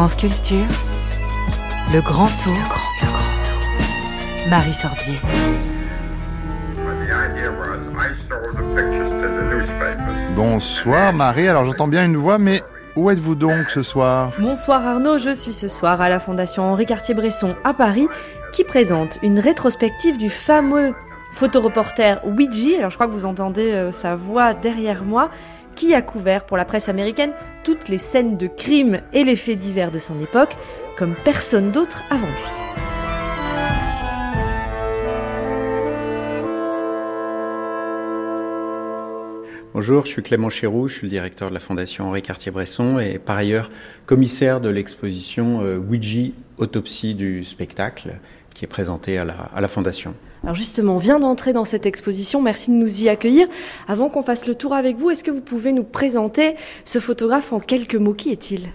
France Culture, le grand tour, le grand tour, grand tour. Marie Sorbier. Bonsoir Marie, alors j'entends bien une voix, mais où êtes-vous donc ce soir? Bonsoir Arnaud, je suis ce soir à la Fondation Henri Cartier-Bresson à Paris qui présente une rétrospective du fameux photoreporter Ouija. Alors je crois que vous entendez euh, sa voix derrière moi qui a couvert pour la presse américaine toutes les scènes de crime et les faits divers de son époque comme personne d'autre avant lui. Bonjour, je suis Clément Chéroux, je suis le directeur de la Fondation Henri Cartier-Bresson et par ailleurs commissaire de l'exposition euh, Ouija Autopsie du spectacle qui est présentée à la, à la Fondation. Alors justement, on vient d'entrer dans cette exposition, merci de nous y accueillir. Avant qu'on fasse le tour avec vous, est-ce que vous pouvez nous présenter ce photographe en quelques mots Qui est-il?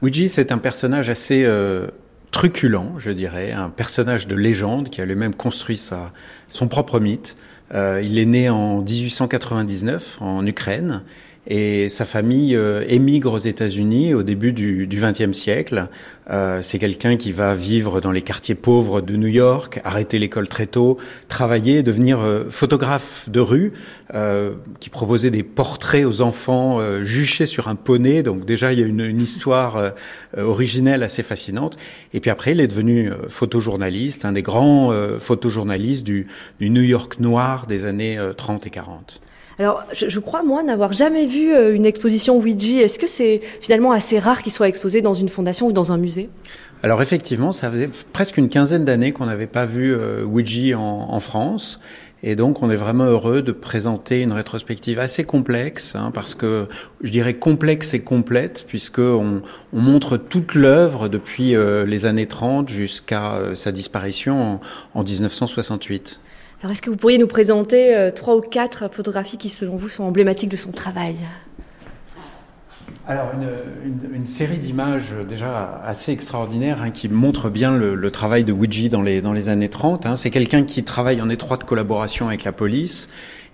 Ouija, c'est un personnage assez euh, truculent, je dirais, un personnage de légende qui a lui-même construit sa, son propre mythe. Euh, il est né en 1899 en Ukraine et sa famille euh, émigre aux États-Unis au début du XXe siècle. Euh, c'est quelqu'un qui va vivre dans les quartiers pauvres de New York, arrêter l'école très tôt, travailler, devenir euh, photographe de rue, euh, qui proposait des portraits aux enfants euh, juchés sur un poney. Donc déjà, il y a une, une histoire originelle assez fascinante. Et puis après, il est devenu photojournaliste, un des grands photojournalistes du, du New York noir des années 30 et 40. Alors, je, crois, moi, n'avoir jamais vu euh, une exposition Ouija. Est-ce que c'est finalement assez rare qu'il soit exposé dans une fondation ou dans un musée? Alors, effectivement, ça faisait presque une quinzaine d'années qu'on n'avait pas vu euh, Ouija en, France. Et donc, on est vraiment heureux de présenter une rétrospective assez complexe, hein, parce que je dirais complexe et complète, puisqu'on on montre toute l'œuvre depuis euh, les années 30 jusqu'à euh, sa disparition en 1968. Alors, est-ce que vous pourriez nous présenter euh, trois ou quatre photographies qui, selon vous, sont emblématiques de son travail? Alors, une, série d'images déjà assez extraordinaires hein, qui montrent bien le, travail de Ouija dans les, dans les années 30. Hein. C'est quelqu'un qui travaille en étroite collaboration avec la police.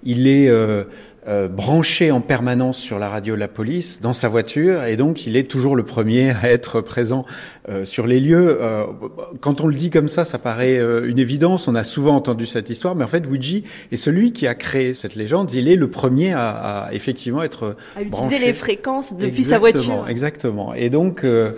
Il est euh, euh, branché en permanence sur la radio de la police dans sa voiture et donc il est toujours le premier à être présent euh, sur les lieux. Euh, quand on le dit comme ça, ça paraît euh, une évidence. On a souvent entendu cette histoire, mais en fait, Ouija est celui qui a créé cette légende. Il est le premier à, à effectivement être à utiliser branché. les fréquences depuis exactement, sa voiture. Exactement. Et donc euh,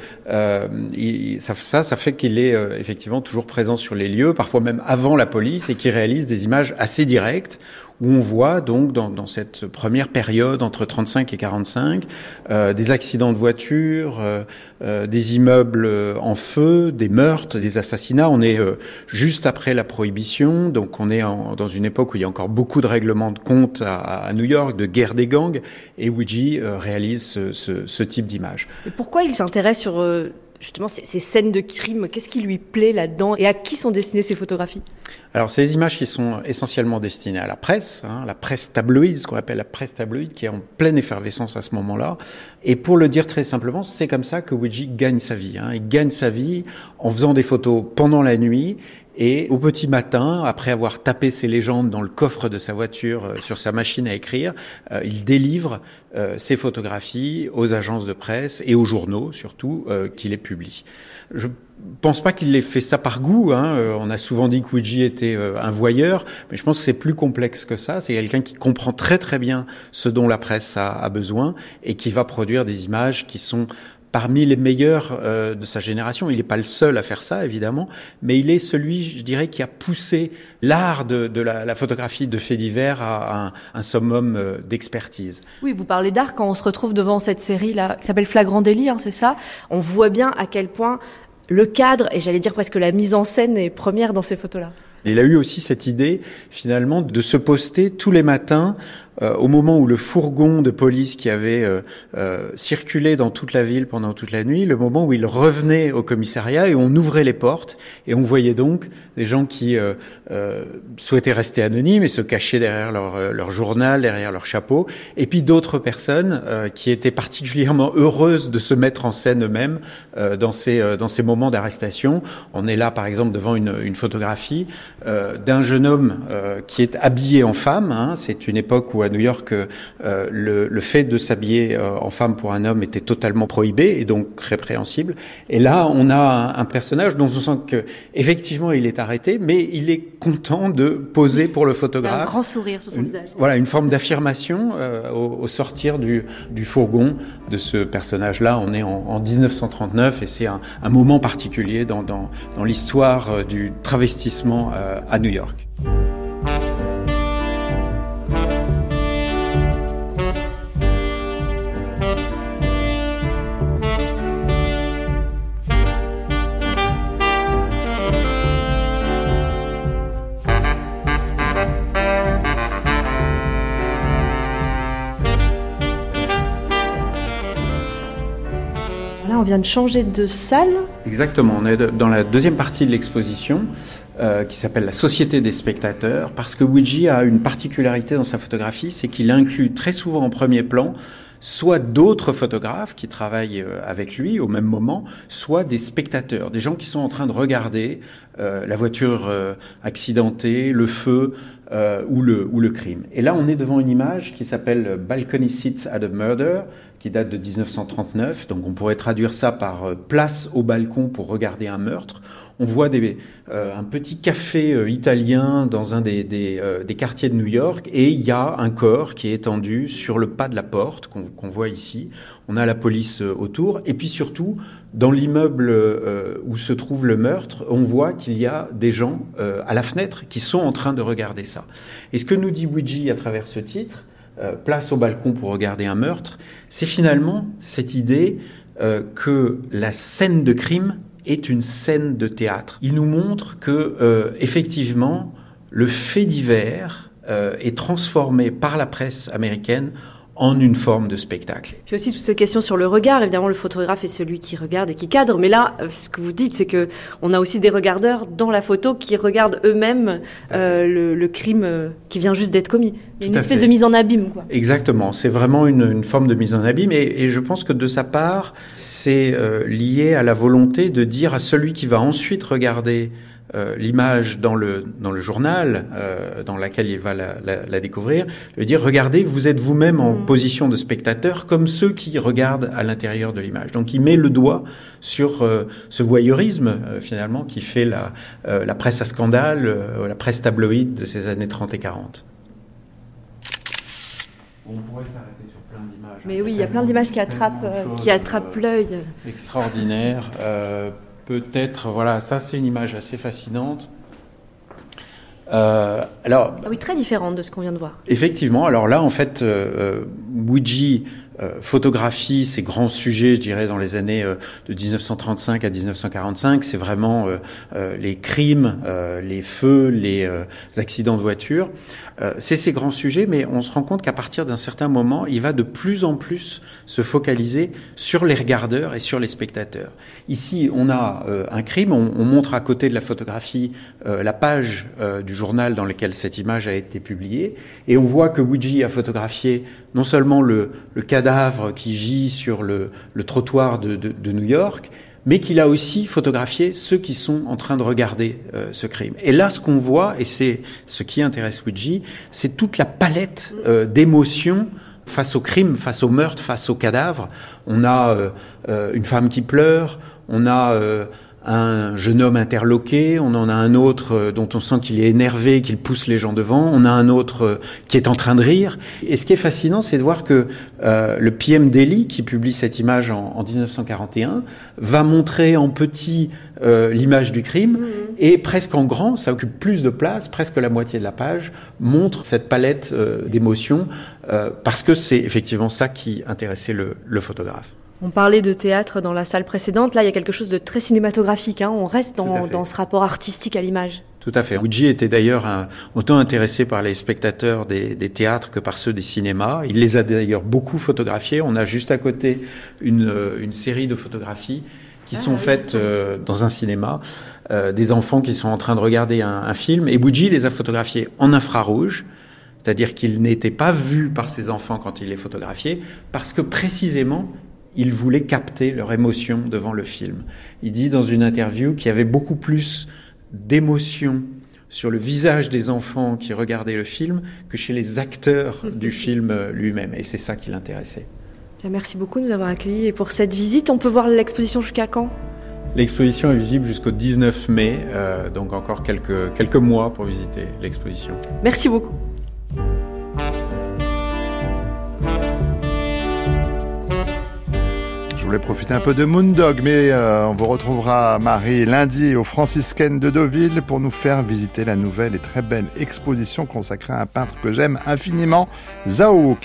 il, ça, ça, ça fait qu'il est effectivement toujours présent sur les lieux, parfois même avant la police, et qui réalise des images assez directes où on voit donc dans, dans, cette première période entre 35 et 45 euh, des accidents de voiture, euh, euh, des immeubles en feu, des meurtres, des assassinats. On est juste après la prohibition, donc on est dans une époque où il y a encore beaucoup de règlements de compte à, New York, de guerre des gangs, et Ouija réalise ce type d'image. Pourquoi il s'intéresse sur justement ces, ces scènes de crime? Qu'est-ce qui lui plaît là-dedans? Et à qui sont destinées ces photographies? Alors, ces images qui sont essentiellement destinées à la presse, hein, la presse tabloïde, ce qu'on appelle la presse tabloïde, qui est en pleine effervescence à ce moment-là. Et pour le dire très simplement, c'est comme ça que Ouija gagne sa vie. Hein. Il gagne sa vie en faisant des photos pendant la nuit et au petit matin, après avoir tapé ses légendes dans le coffre de sa voiture euh, sur sa machine à écrire, euh, il délivre euh, ses photographies aux agences de presse et aux journaux surtout euh, qui les publient. Pense pas qu'il ait fait ça par goût. Hein. Euh, on a souvent dit que Ouija était euh, un voyeur, mais je pense que c'est plus complexe que ça. C'est quelqu'un qui comprend très très bien ce dont la presse a, besoin et qui va produire des images qui sont parmi les meilleurs euh, de sa génération. Il n'est pas le seul à faire ça, évidemment, mais il est celui, je dirais, qui a poussé l'art de, la, photographie de faits divers à un, un summum d'expertise. Oui, vous parlez d'art quand on se retrouve devant cette série-là, qui s'appelle Flagrant délit, hein, c'est ça On voit bien à quel point le cadre, et j'allais dire presque la mise en scène est première dans ces photos-là. Il a eu aussi cette idée, finalement, de se poster tous les matins euh, au moment où le fourgon de police qui avait euh, euh, circulé dans toute la ville pendant toute la nuit, le moment où il revenait au commissariat et on ouvrait les portes et on voyait donc les gens qui euh, euh, souhaitaient rester anonymes et se cachaient derrière leur, leur journal, derrière leur chapeau, et puis d'autres personnes qui étaient particulièrement heureuses de se mettre en scène eux-mêmes dans ces dans ces moments d'arrestation. On est là, par exemple, devant une, une photographie d'un jeune homme qui est habillé en femme. Hein, C'est une époque où à New York, euh, le, le, fait de s'habiller euh, en femme pour un homme était totalement prohibé et donc répréhensible. Et là, on a un, un personnage dont on sent que effectivement il est arrêté, mais il est content de poser pour le photographe. Un grand sourire sur son une, visage. Voilà, une forme d'affirmation euh, au, au, sortir du, du, fourgon de ce personnage-là. On est en, en 1939 et c'est un, un, moment particulier dans, dans, dans l'histoire du travestissement à New York. Vient de changer de salle. Exactement, on est dans la deuxième partie de l'exposition euh, qui s'appelle la Société des spectateurs parce que Ouija a une particularité dans sa photographie, c'est qu'il inclut très souvent en premier plan soit d'autres photographes qui travaillent euh, avec lui au même moment, soit des spectateurs, des gens qui sont en train de regarder euh, la voiture accidentée, le feu euh, ou, le, ou le crime. Et là, on est devant une image qui s'appelle Balcony Seats at a Murder, qui date de 1939. Donc on pourrait traduire ça par euh, place au balcon pour regarder un meurtre. On voit euh, un petit café italien dans un des, des, quartiers de New York et il y a un corps qui est étendu sur le pas de la porte qu'on qu voit ici. On a la police euh, autour et puis surtout dans l'immeuble euh, où se trouve le meurtre, on voit qu'il y a des gens à la fenêtre qui sont en train de regarder ça. Et ce que nous dit Ouija à travers ce titre, place au balcon pour regarder un meurtre, c'est finalement cette idée que la scène de crime est une scène de théâtre. Il nous montre que, euh, effectivement, le fait divers euh, est transformé par la presse américaine en une forme de spectacle. Puis aussi toutes ces questions sur le regard. Évidemment, le photographe est celui qui regarde et qui cadre. Mais là, ce que vous dites, c'est que on a aussi des regardeurs dans la photo qui regardent eux-mêmes euh, le, le, crime qui vient juste d'être commis. Il y a une espèce fait. de mise en abîme. Quoi. Exactement. C'est vraiment une, une, forme de mise en abîme. Et, et, je pense que de sa part, c'est euh, lié à la volonté de dire à celui qui va ensuite regarder euh, l'image dans le, dans le journal euh, dans laquelle il va la, la, la, découvrir, lui dire regardez, vous êtes vous-même en mmh. position de spectateur comme ceux qui regardent à l'intérieur de l'image. Donc il met le doigt sur euh, ce voyeurisme euh, finalement qui fait la, euh, la presse à scandale, la presse tabloïde de ces années 30 et 40. On pourrait s'arrêter sur plein d'images. Mais oui, il y a plein d'images qui attrapent, qui attrapent l'œil. Extraordinaire peut-être, voilà, ça c'est une image assez fascinante. Euh, alors, ah oui, très différente de ce qu'on vient de voir. Effectivement. Alors là, en fait, euh, Ouija euh, photographie ces grands sujets, je dirais, dans les années euh, de 1935 à 1945. C'est vraiment euh, les crimes, les feux, les accidents de voiture. c'est ces grands sujets, mais on se rend compte qu'à partir d'un certain moment, il va de plus en plus se focaliser sur les regardeurs et sur les spectateurs. Ici, on a un crime, on, on, montre à côté de la photographie la page du journal dans lequel cette image a été publiée, et on voit que Ouija a photographié non seulement le, le cadavre qui gît sur le, trottoir de, New York, mais qu'il a aussi photographié ceux qui sont en train de regarder euh, ce crime. Et là, ce qu'on voit, et c'est ce qui intéresse Ouija, c'est toute la palette euh, d'émotions face au crime, face au meurtre, face au cadavre. On a euh, une femme qui pleure, on a un jeune homme interloqué, on en a un autre dont on sent qu'il est énervé, qu'il pousse les gens devant, on a un autre qui est en train de rire. Et ce qui est fascinant, c'est de voir que euh, le PM Daily, qui publie cette image en, en 1941, va montrer en petit euh, l'image du crime mmh. et presque en grand, ça occupe plus de place, presque la moitié de la page, montre cette palette euh, d'émotions, parce que c'est effectivement ça qui intéressait le, le photographe. On parlait de théâtre dans la salle précédente. Là, il y a quelque chose de très cinématographique. Hein. On reste dans, dans, ce rapport artistique à l'image. Tout à fait. Ouija était d'ailleurs autant intéressé par les spectateurs des, des, théâtres que par ceux des cinémas. Il les a d'ailleurs beaucoup photographiés. On a juste à côté une, une série de photographies qui ah, sont oui. faites euh, dans un cinéma, euh, des enfants qui sont en train de regarder un, un film. Et Ouija les a photographiés en infrarouge. C'est-à-dire qu'il n'était pas vu par ses enfants quand il les photographiait, parce que précisément, il voulait capter leur émotion devant le film. Il dit dans une interview qu'il y avait beaucoup plus d'émotion sur le visage des enfants qui regardaient le film que chez les acteurs du film lui-même. Et c'est ça qui l'intéressait. Merci beaucoup de nous avoir accueillis et pour cette visite. On peut voir l'exposition jusqu'à quand? L'exposition est visible jusqu'au 19 mai, euh, donc encore quelques, quelques mois pour visiter l'exposition. Merci beaucoup. Je voulais profiter un peu de Moondog, mais euh, on vous retrouvera, Marie, lundi au Franciscaine de Deauville pour nous faire visiter la nouvelle et très belle exposition consacrée à un peintre que j'aime infiniment, Zhao.